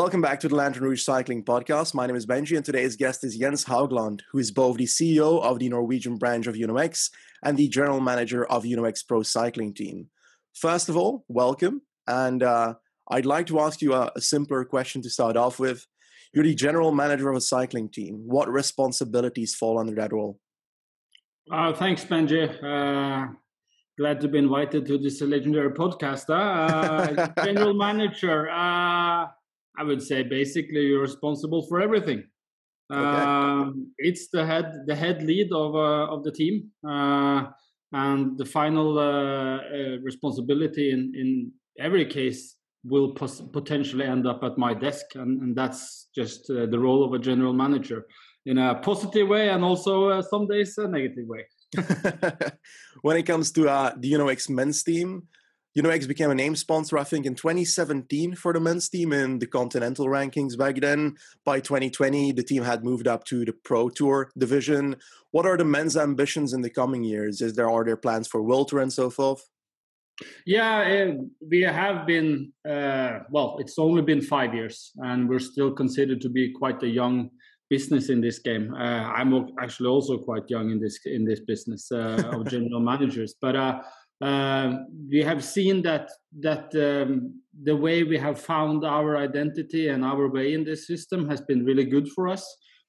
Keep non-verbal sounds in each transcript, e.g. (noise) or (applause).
Welcome back to the Lanterne Rouge Cycling Podcast. My name is Benji, and today's guest is Jens Haugland, who is both the CEO of the Norwegian branch of Uno-X and the general manager of Uno-X Pro Cycling Team. First of all, welcome. And uh, I'd like to ask you a, a simpler question to start off with. You're the general manager of a cycling team. What responsibilities fall under that role? Uh, thanks, Benji. Uh, glad to be invited to this legendary podcast. Uh, (laughs) general manager, uh, I would say basically you're responsible for everything. Okay. Um, it's the head, the head lead of uh, of the team, uh, and the final responsibility in in every case will potentially end up at my desk, and, and that's just uh, the role of a general manager in a positive way, and also uh, some days a negative way. (laughs) when it comes to uh, the Uno-X men's team, Uno-X became a name sponsor, I think, in 2017 for the men's team in the continental rankings back then. By 2020, the team had moved up to the Pro Tour division. What are the men's ambitions in the coming years? Is there are there plans for Tour and so forth? Yeah, uh, we have been. Uh, well, it's only been five years, and we're still considered to be quite a young business in this game. Uh, I'm actually also quite young in this in this business uh, of (laughs) general managers, but uh, um, we have seen that that um, the way we have found our identity and our way in this system has been really good for us,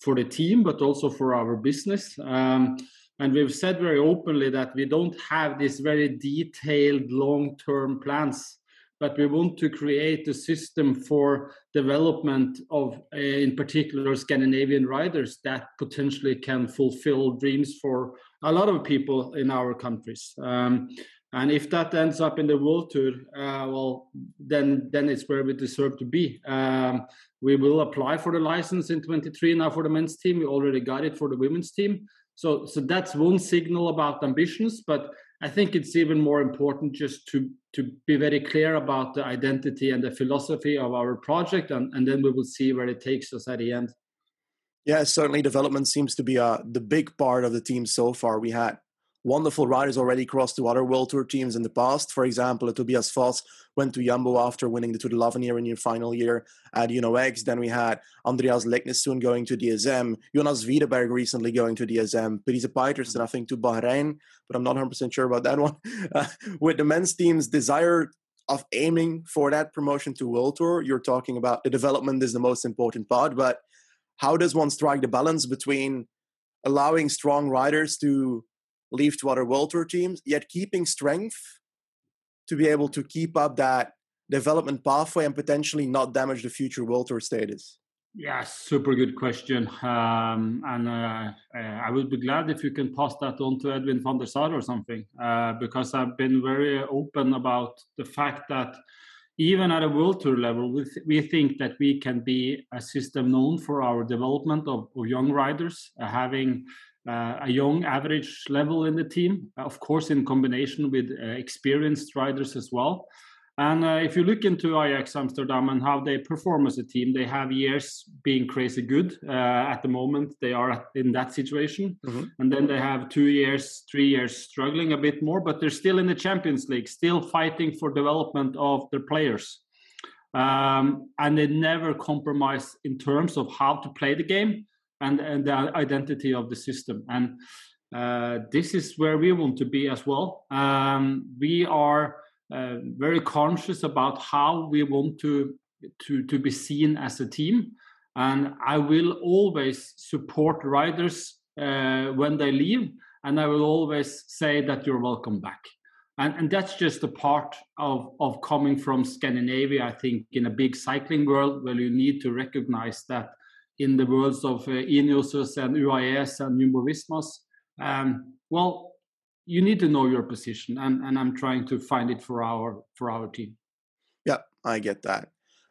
for the team, but also for our business. Um, and we've said very openly that we don't have these very detailed long-term plans but we want to create a system for development of uh, in particular scandinavian riders that potentially can fulfill dreams for a lot of people in our countries um, and if that ends up in the world tour uh, well then then it's where we deserve to be um, we will apply for the license in 23 now for the men's team we already got it for the women's team so, so that's one signal about ambitions, but I think it's even more important just to to be very clear about the identity and the philosophy of our project, and, and then we will see where it takes us at the end. Yeah, certainly development seems to be uh, the big part of the team so far. We had wonderful riders already crossed to other World Tour teams in the past. For example, Tobias Foss went to Jumbo after winning the Tour de l'Avenir in your final year at Uno-X. Then we had Andreas soon going to DSM, Jonas Hvideberg recently going to DSM, Parisa Peitersen, I think, to Bahrain, but I'm not 100% sure about that (laughs) one. Uh, with the men's team's desire of aiming for that promotion to World Tour, you're talking about the development is the most important part, but how does one strike the balance between allowing strong riders to leave to other World Tour teams, yet keeping strength to be able to keep up that development pathway and potentially not damage the future World Tour status? Yeah, super good question. Um, and uh, uh, I would be glad if you can pass that on to Edwin van der Sar or something, uh, because I've been very open about the fact that even at a world tour level, we, th- we think that we can be a system known for our development of, of young riders, uh, having uh, a young average level in the team, of course, in combination with uh, experienced riders as well. And uh, if you look into Ajax Amsterdam and how they perform as a team, they have years being crazy good. Uh, at the moment, they are in that situation. Mm-hmm. And then they have two years, three years struggling a bit more, but they're still in the Champions League, still fighting for development of their players. Um, and they never compromise in terms of how to play the game and, and the identity of the system. And uh, this is where we want to be as well. Um, we are uh, very conscious about how we want to, to, to be seen as a team. And I will always support riders uh, when they leave, and I will always say that you're welcome back. And, and that's just a part of, of coming from Scandinavia, I think, in a big cycling world where you need to recognize that in the worlds of uh, Ineos and UIS and Jumbo Vismas. Um, well, you need to know your position, and, and I'm trying to find it for our for our team. Yeah, I get that.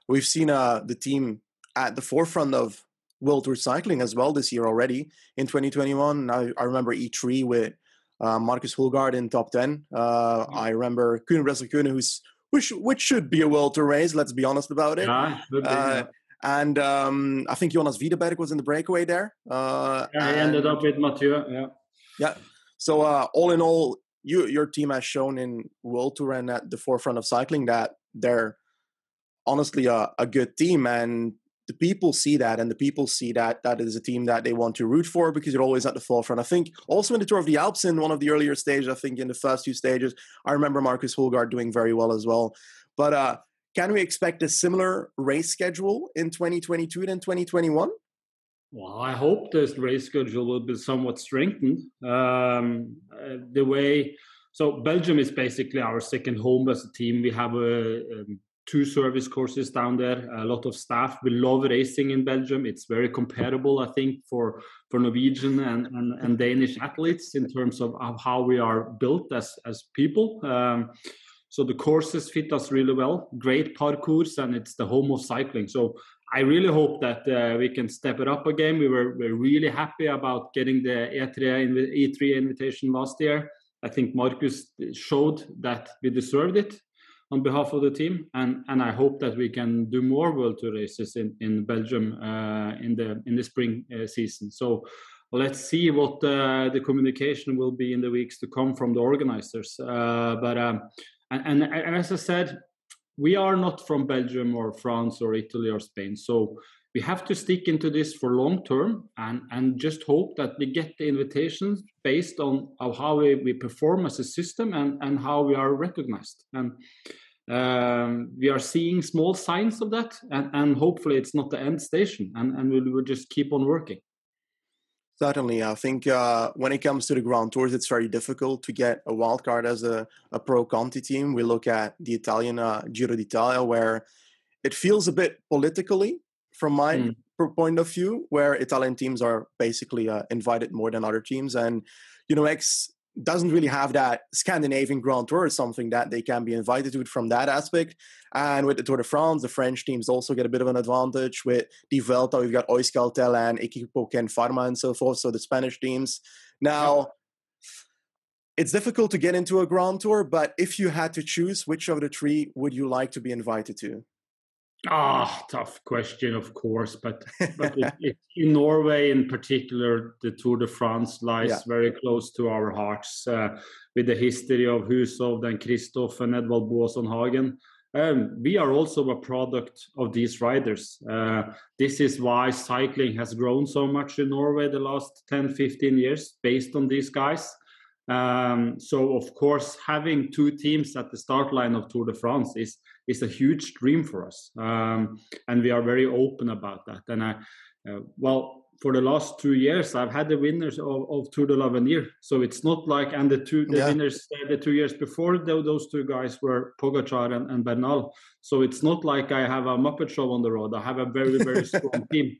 We've seen uh, the team at the forefront of World Tour cycling as well this year already in 2021. I, I remember E3 with uh, Markus Hoelgaard in top 10. Uh, I remember Kuurne Brussel who's which which should be a World Tour race. Let's be honest about it. Yeah, uh, and um, I think Jonas Hvideberg was in the breakaway there. Uh, yeah, he ended up with Mathieu. Yeah. Yeah. So uh, all in all, you your team has shown in World Tour and at the forefront of cycling that they're honestly a, a good team and the people see that and the people see that that is a team that they want to root for because you're always at the forefront. I think also in the Tour of the Alps in one of the earlier stages, I think in the first two stages, I remember Markus Hoelgaard doing very well as well. But uh, can we expect a similar race schedule in 2022 than 2021? Well, I hope this race schedule will be somewhat strengthened. Um, uh, the way so Belgium is basically our second home as a team. We have a, um, two service courses down there. A lot of staff. We love racing in Belgium. It's very comparable, I think, for for Norwegian and, and, and Danish athletes in terms of, of, how we are built as as people. Um, so the courses fit us really well. Great parkours, and it's the home of cycling. So I really hope that uh, we can step it up again. We were, we really happy about getting the E3, E3 invitation last year. I think Markus showed that we deserved it on behalf of the team, and and I hope that we can do more World Tour races in in Belgium uh, in the in the spring uh, season. So let's see what uh, the communication will be in the weeks to come from the organizers. Uh, but um, and, and, and as I said, we are not from Belgium or France or Italy or Spain, so we have to stick into this for long term and, and just hope that we get the invitations based on how we, we perform as a system and, and how we are recognized. And um, we are seeing small signs of that, and, and hopefully it's not the end station, and, and we'll, we'll just keep on working. Certainly, I think uh, when it comes to the Grand Tours, it's very difficult to get a wild card as a, a pro Conti team. We look at the Italian uh, Giro d'Italia, where it feels a bit politically from my mm. point of view, where Italian teams are basically uh, invited more than other teams, and Uno-X doesn't really have that Scandinavian Grand Tour or something that they can be invited to from that aspect. And with the Tour de France, the French teams also get a bit of an advantage. With the Vuelta, we've got Euskaltel and Equipo Kern Pharma and so forth. So the Spanish teams. Now, yeah. it's difficult to get into a Grand Tour, but if you had to choose, which of the three would you like to be invited to? Ah, oh, tough question, of course, but but it, (laughs) it, in Norway, in particular, the Tour de France lies yeah. very close to our hearts, uh, with the history of Hushovd and Kristoff and Edvald Boasson Hagen. Um, we are also a product of these riders. Uh, this is why cycling has grown so much in Norway the last 10, 15 years, based on these guys. Um, so, of course, having two teams at the start line of Tour de France is is a huge dream for us, um, and we are very open about that. And I, uh, well, for the last two years, I've had the winners of, of Tour de l'Avenir. So it's not like, and the two the yeah. winners uh, the two years before those two guys were Pogacar and, and Bernal. So it's not like I have a Muppet show on the road. I have a very very (laughs) strong team.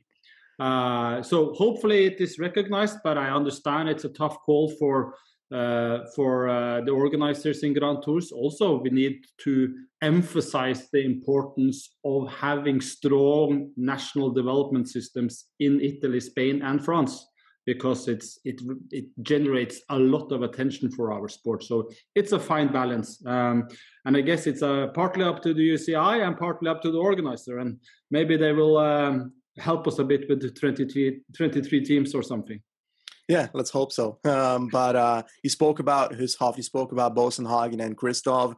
Uh, so hopefully it is recognized, but I understand it's a tough call for uh, for uh, the organizers in Grand Tours. Also, we need to emphasize the importance of having strong national development systems in Italy, Spain, and France because it's it it generates a lot of attention for our sport. So it's a fine balance, um, and I guess it's uh, partly up to the UCI and partly up to the organizer, and maybe they will um, help us a bit with the 23, 23 teams or something. Yeah, let's hope so. Um, but uh, you spoke about Hushovd, you spoke about Boasson Hagen and Kristoff.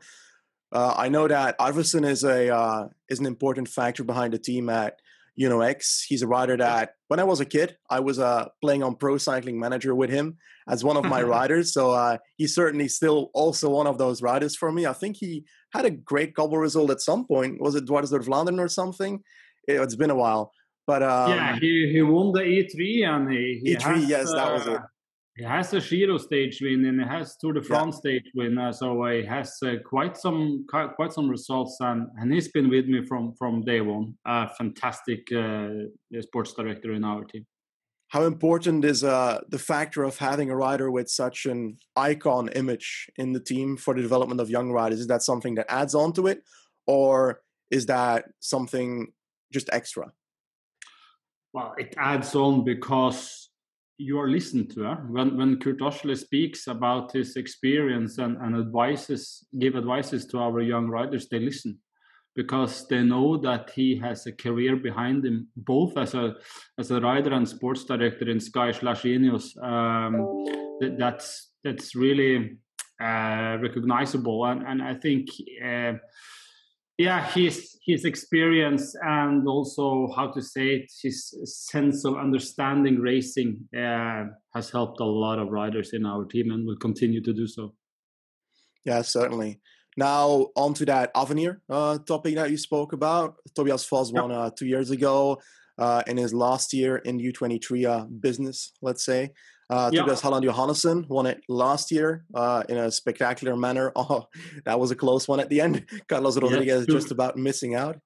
Uh, I know that Arvesen is a uh, is an important factor behind the team at Uno-X. He's a rider that when I was a kid, I was uh, playing on Pro Cycling Manager with him as one of my (laughs) riders. So uh, he's certainly still also one of those riders for me. I think he had a great couple result at some point. Was it Dwars door Vlaanderen or something? It's been a while. But um, yeah, he, he won the E3 and he, he E3, has, yes, that was it. Uh, he has a Giro stage win and he has Tour de France yeah. stage win, uh, so he has uh, quite some quite some results and and he's been with me from from day one. A fantastic uh, sports director in our team. How important is uh, the factor of having a rider with such an icon image in the team for the development of young riders? Is that something that adds on to it, or is that something just extra? Well, it adds on because you are listened to. Huh? When when Kurt Asle speaks about his experience and, and advices, give advices to our young riders, they listen because they know that he has a career behind him, both as a as a rider and sports director in Sky slash Ineos. Um, that, that's that's really uh, recognizable, and and I think. Uh, yeah his his experience and also how to say it his sense of understanding racing uh, has helped a lot of riders in our team and will continue to do so. Yeah certainly. Now on to that avenir uh, topic that you spoke about. Tobias foss won uh, two years ago uh, in his last year in u23 uh, business let's say uh, yeah. Tobias Halland Johannessen won it last year uh, in a spectacular manner. (laughs) Oh, that was a close one at the end. (laughs) Carlos Rodriguez yeah, just about missing out.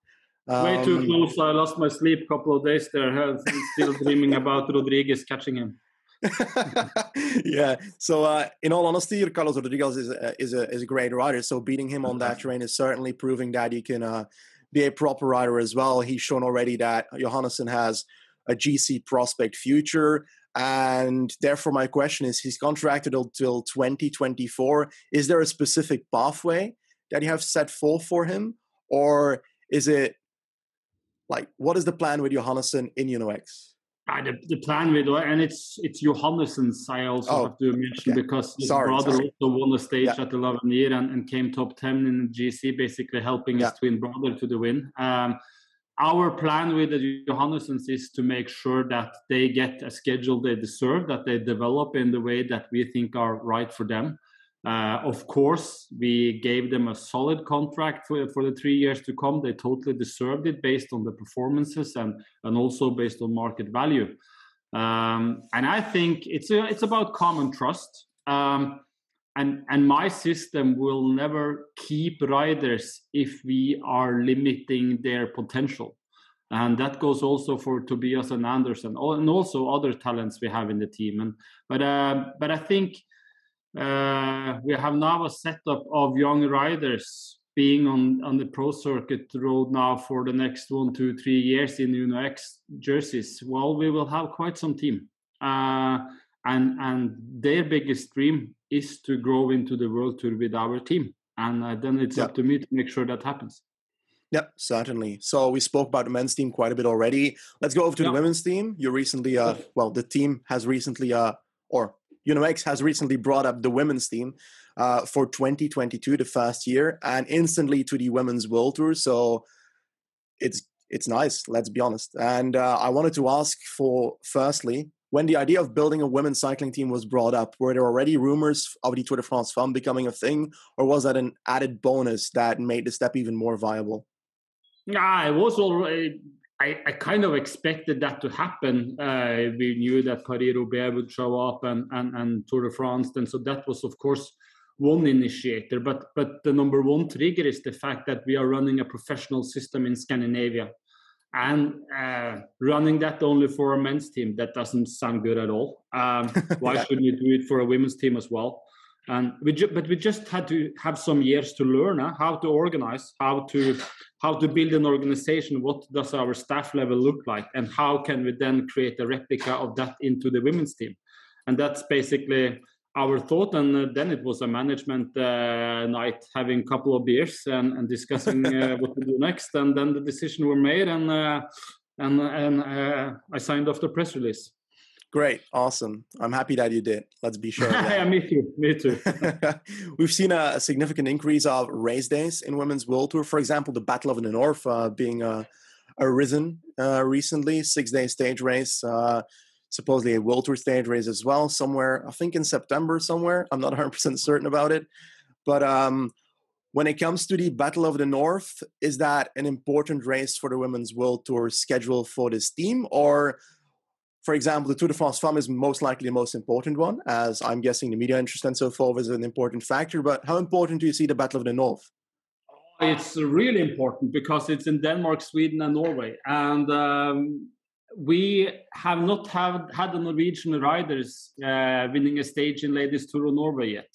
Um, Way too um, close. I lost my sleep a couple of days there. (laughs) Still dreaming about Rodriguez catching him. yeah. So, uh, in all honesty, Carlos Rodriguez is a, is a is a great rider. So, beating him on that terrain is certainly proving that he can uh, be a proper rider as well. He's shown already that Johannessen has a GC prospect future. And therefore, my question is he's contracted until 2024. Is there a specific pathway that you have set forth for him? Or is it like, what is the plan with Johannessen in Uno-X? Uh, the, the plan with and it's it's Johannessen's I also oh, have to mention okay. because his sorry, brother sorry. also won the stage yeah. at 11 year and, and came top 10 in the GC, basically helping yeah. his twin brother to the win. Um, our plan with the Johannessens is to make sure that they get a schedule they deserve, that they develop in the way that we think are right for them. Uh, of course, we gave them a solid contract for, for the three years to come. They totally deserved it based on the performances and, and also based on market value. Um, and I think it's a, it's about common trust. Um, and and my system will never keep riders if we are limiting their potential. And that goes also for Tobias and Anderson and also other talents we have in the team. And but uh, but I think uh, we have now a setup of young riders being on on the pro circuit road now for the next one two three years in Uno-X jerseys. Well we will have quite some team. Uh, and and their biggest dream is to grow into the world tour with our team and uh, then it's up to me to make sure that happens Yep, certainly. So we spoke about the men's team quite a bit already. Let's go over to the women's team. You recently, uh, well, the team has recently, uh, or Uno-X has recently brought up the women's team uh, for 2022, the first year, and instantly to the women's world tour. So it's it's nice. Let's be honest. And uh, I wanted to ask for firstly, when the idea of building a women's cycling team was brought up, were there already rumors of the Tour de France Femmes becoming a thing, or was that an added bonus that made the step even more viable? Yeah, it was already. I, I kind of expected that to happen. Uh, we knew that Paris Roubaix would show up and, and, and Tour de France, and so that was, of course, one initiator. But but the number one trigger is the fact that we are running a professional system in Scandinavia and uh, running that only for a men's team that doesn't sound good at all. Um, (laughs) why shouldn't you do it for a women's team as well? And we ju- but we just had to have some years to learn uh, how to organize how to how to build an organization what does our staff level look like and how can we then create a replica of that into the women's team? And that's basically our thought and uh, then it was a management uh, night having a couple of beers and, and discussing uh, (laughs) what to do next and then the decision were made and uh, and and uh, i signed off the press release. Great. Awesome. I'm happy that you did. Let's be sure (laughs) yeah me too. Me too. (laughs) We've seen a, significant increase of race days in women's world tour. For example the battle of the north uh, being arisen recently. Six day stage race supposedly a World Tour stage race as well, somewhere, I think in September somewhere. I'm not 100% certain about it. But um, when it comes to the Battle of the North, is that an important race for the Women's World Tour schedule for this team? Or, for example, the Tour de France Femmes is most likely the most important one, as I'm guessing the media interest and so forth is an important factor. But how important do you see the Battle of the North? It's really important because it's in Denmark, Sweden, and Norway. And um, we have not have, had the Norwegian riders uh, winning a stage in Ladies Tour of Norway yet.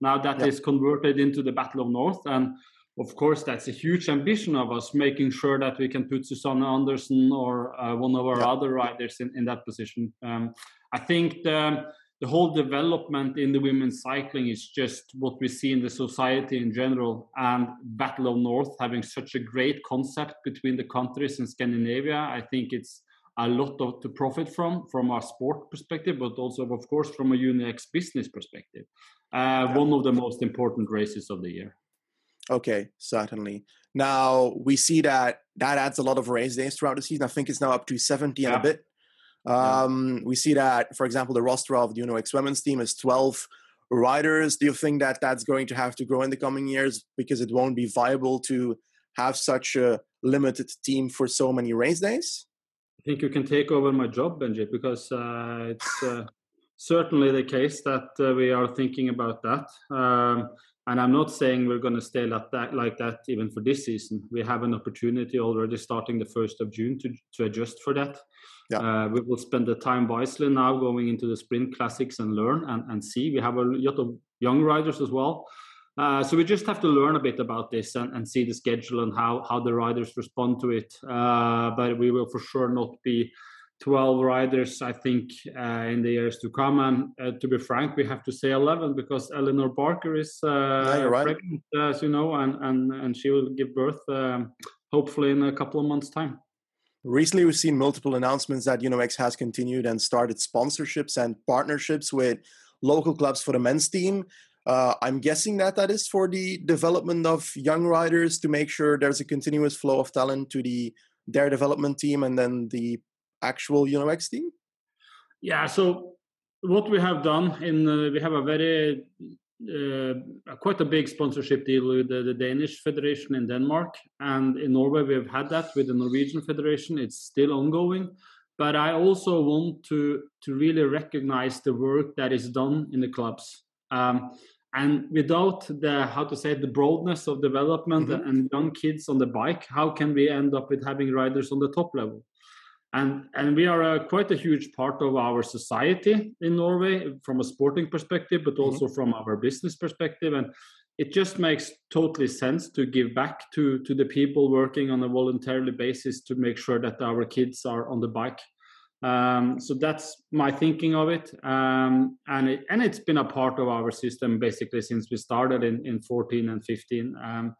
Now that is converted into the Battle of North, and of course, that's a huge ambition of us, making sure that we can put Susanne Andersen or uh, one of our yeah. other riders in, in that position. Um, I think the, the whole development in the women's cycling is just what we see in the society in general. And Battle of North having such a great concept between the countries in Scandinavia, I think it's a lot of, to profit from from our sport perspective, but also, of course, from a Uno-X business perspective. Uh, yeah. One of the most important races of the year. Okay, certainly. Now we see that that adds a lot of race days throughout the season. I think it's now up to 70 and a bit. Um, yeah. We see that, for example, the roster of the Uno-X women's team is 12 riders. Do you think that that's going to have to grow in the coming years because it won't be viable to have such a limited team for so many race days? I think you can take over my job, Benji, because uh, it's uh, certainly the case that uh, we are thinking about that. Um, and I'm not saying we're going to stay like that, like that even for this season. We have an opportunity already starting the 1st of June to, to adjust for that. Yeah. Uh, we will spend the time wisely now going into the sprint classics and learn and, and see. We have a lot of young riders as well. Uh, so we just have to learn a bit about this and, and, see the schedule and how, how the riders respond to it. Uh, but we will for sure not be 12 riders, I think, uh, in the years to come. And uh, to be frank, we have to say 11 because Elinor Barker is uh, right. pregnant, as you know, and, and, and she will give birth um, hopefully in a couple of months' time. Recently, we've seen multiple announcements that Uno-X has continued and started sponsorships and partnerships with local clubs for the men's team. Uh, I'm guessing that that is for the development of young riders to make sure there's a continuous flow of talent to the their development team and then the actual Uno-X team? Yeah, so what we have done in uh, we have a very uh, quite a big sponsorship deal with the, the, Danish Federation in Denmark, and in Norway we've had that with the Norwegian Federation. It's still ongoing, but I also want to to really recognize the work that is done in the clubs. Um, and without the how to say the broadness of development mm-hmm. and young kids on the bike, how can we end up with having riders on the top level? and and we are a, quite a huge part of our society in Norway from a sporting perspective, but also mm-hmm. from our business perspective, and it just makes totally sense to give back to to the people working on a voluntarily basis to make sure that our kids are on the bike. Um, so that's my thinking of it, um, and it, and it's been a part of our system basically since we started in in 14 and 15. Um,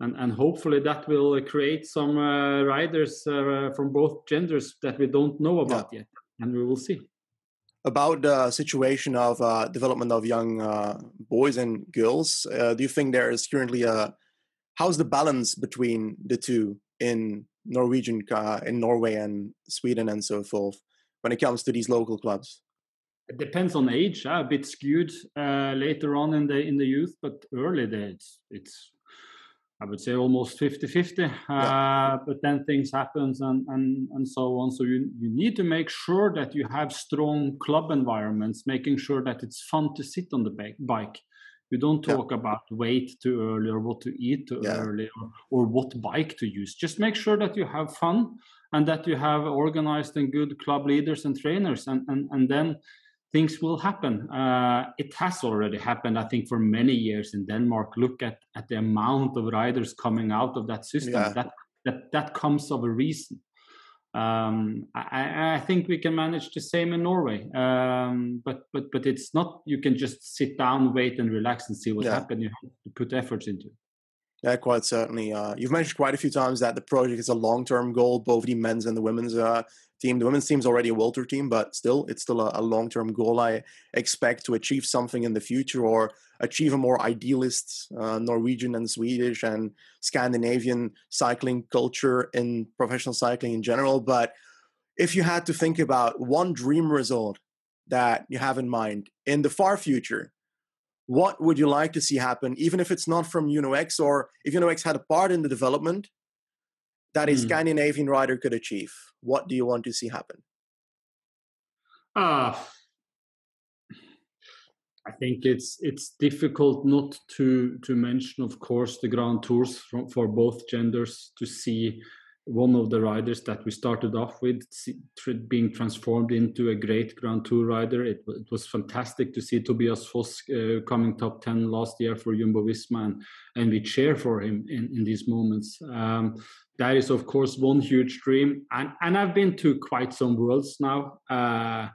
and, and hopefully that will create some uh, riders uh, from both genders that we don't know about yeah. yet, and we will see. About the situation of uh, development of young uh, boys and girls, uh, do you think there is currently a how's the balance between the two in Norwegian uh, in Norway and Sweden and so forth when it comes to these local clubs? It depends on age, a bit skewed later on in the in the youth, but early days it's I would say almost 50-50. Yeah. Uh, but then things happens and, and, and so on. So you, you need to make sure that you have strong club environments, making sure that it's fun to sit on the bike. You don't talk yeah. about weight too early or what to eat too yeah. early or, or what bike to use. Just make sure that you have fun and that you have organized and good club leaders and trainers. And, and, and then things will happen. Uh, it has already happened, I think, for many years in Denmark. Look at, at the amount of riders coming out of that system. Yeah. That, that, that comes of a reason. Um, I, I, think we can manage the same in Norway, um, but but but it's not. You can just sit down, wait, and relax and see what yeah. happens. You have to put efforts into. it. Yeah, quite certainly. Uh, you've mentioned quite a few times that the project is a long-term goal, both the men's and the women's uh, team. The women's team is already a Tour team, but still, it's still a, a long-term goal. I expect to achieve something in the future or achieve a more idealist uh, Norwegian and Swedish and Scandinavian cycling culture in professional cycling in general. But if you had to think about one dream result that you have in mind in the far future, what would you like to see happen, even if it's not from Uno-X or if Uno-X had a part in the development that a mm. Scandinavian rider could achieve? What do you want to see happen? Uh, I think it's it's difficult not to to mention, of course, the Grand Tours from, for both genders to see one of the riders that we started off with being transformed into a great Grand Tour rider. It, it was fantastic to see Tobias Foss uh, coming top 10 last year for Jumbo Visma, and, and we cheer for him in, in these moments. Um, that is, of course, one huge dream. And, and I've been to quite some worlds now. Uh,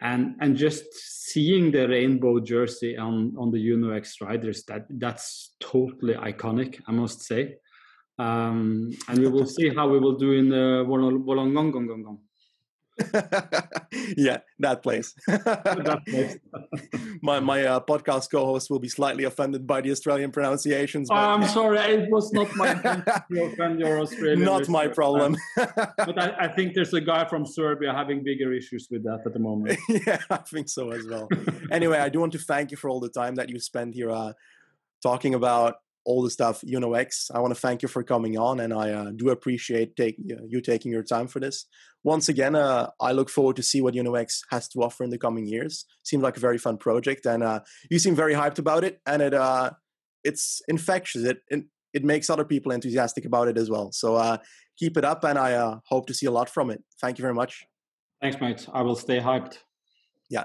and and just seeing the rainbow jersey on on the Uno-X riders that that's totally iconic I must say um, and we will see how we will do in the Wollongong. (laughs) yeah, that place. (laughs) that place. (laughs) my my uh, podcast co-host will be slightly offended by the Australian pronunciations. But... I'm sorry, it was not my to offend your Australian. Not my problem. but I, I, think there's a guy from Serbia having bigger issues with that at the moment. yeah, I think so as well. anyway, I do want to thank you for all the time that you spent here uh, talking about all the stuff Uno-X. I want to thank you for coming on, and I uh, do appreciate take, uh, you taking your time for this. Once again, uh, I look forward to see what Uno-X has to offer in the coming years. Seems like a very fun project, and uh, you seem very hyped about it, and it uh, it's infectious. It, it, it makes other people enthusiastic about it as well. So uh, keep it up, and I hope to see a lot from it. Thank you very much. Thanks, mate. I will stay hyped. Yeah.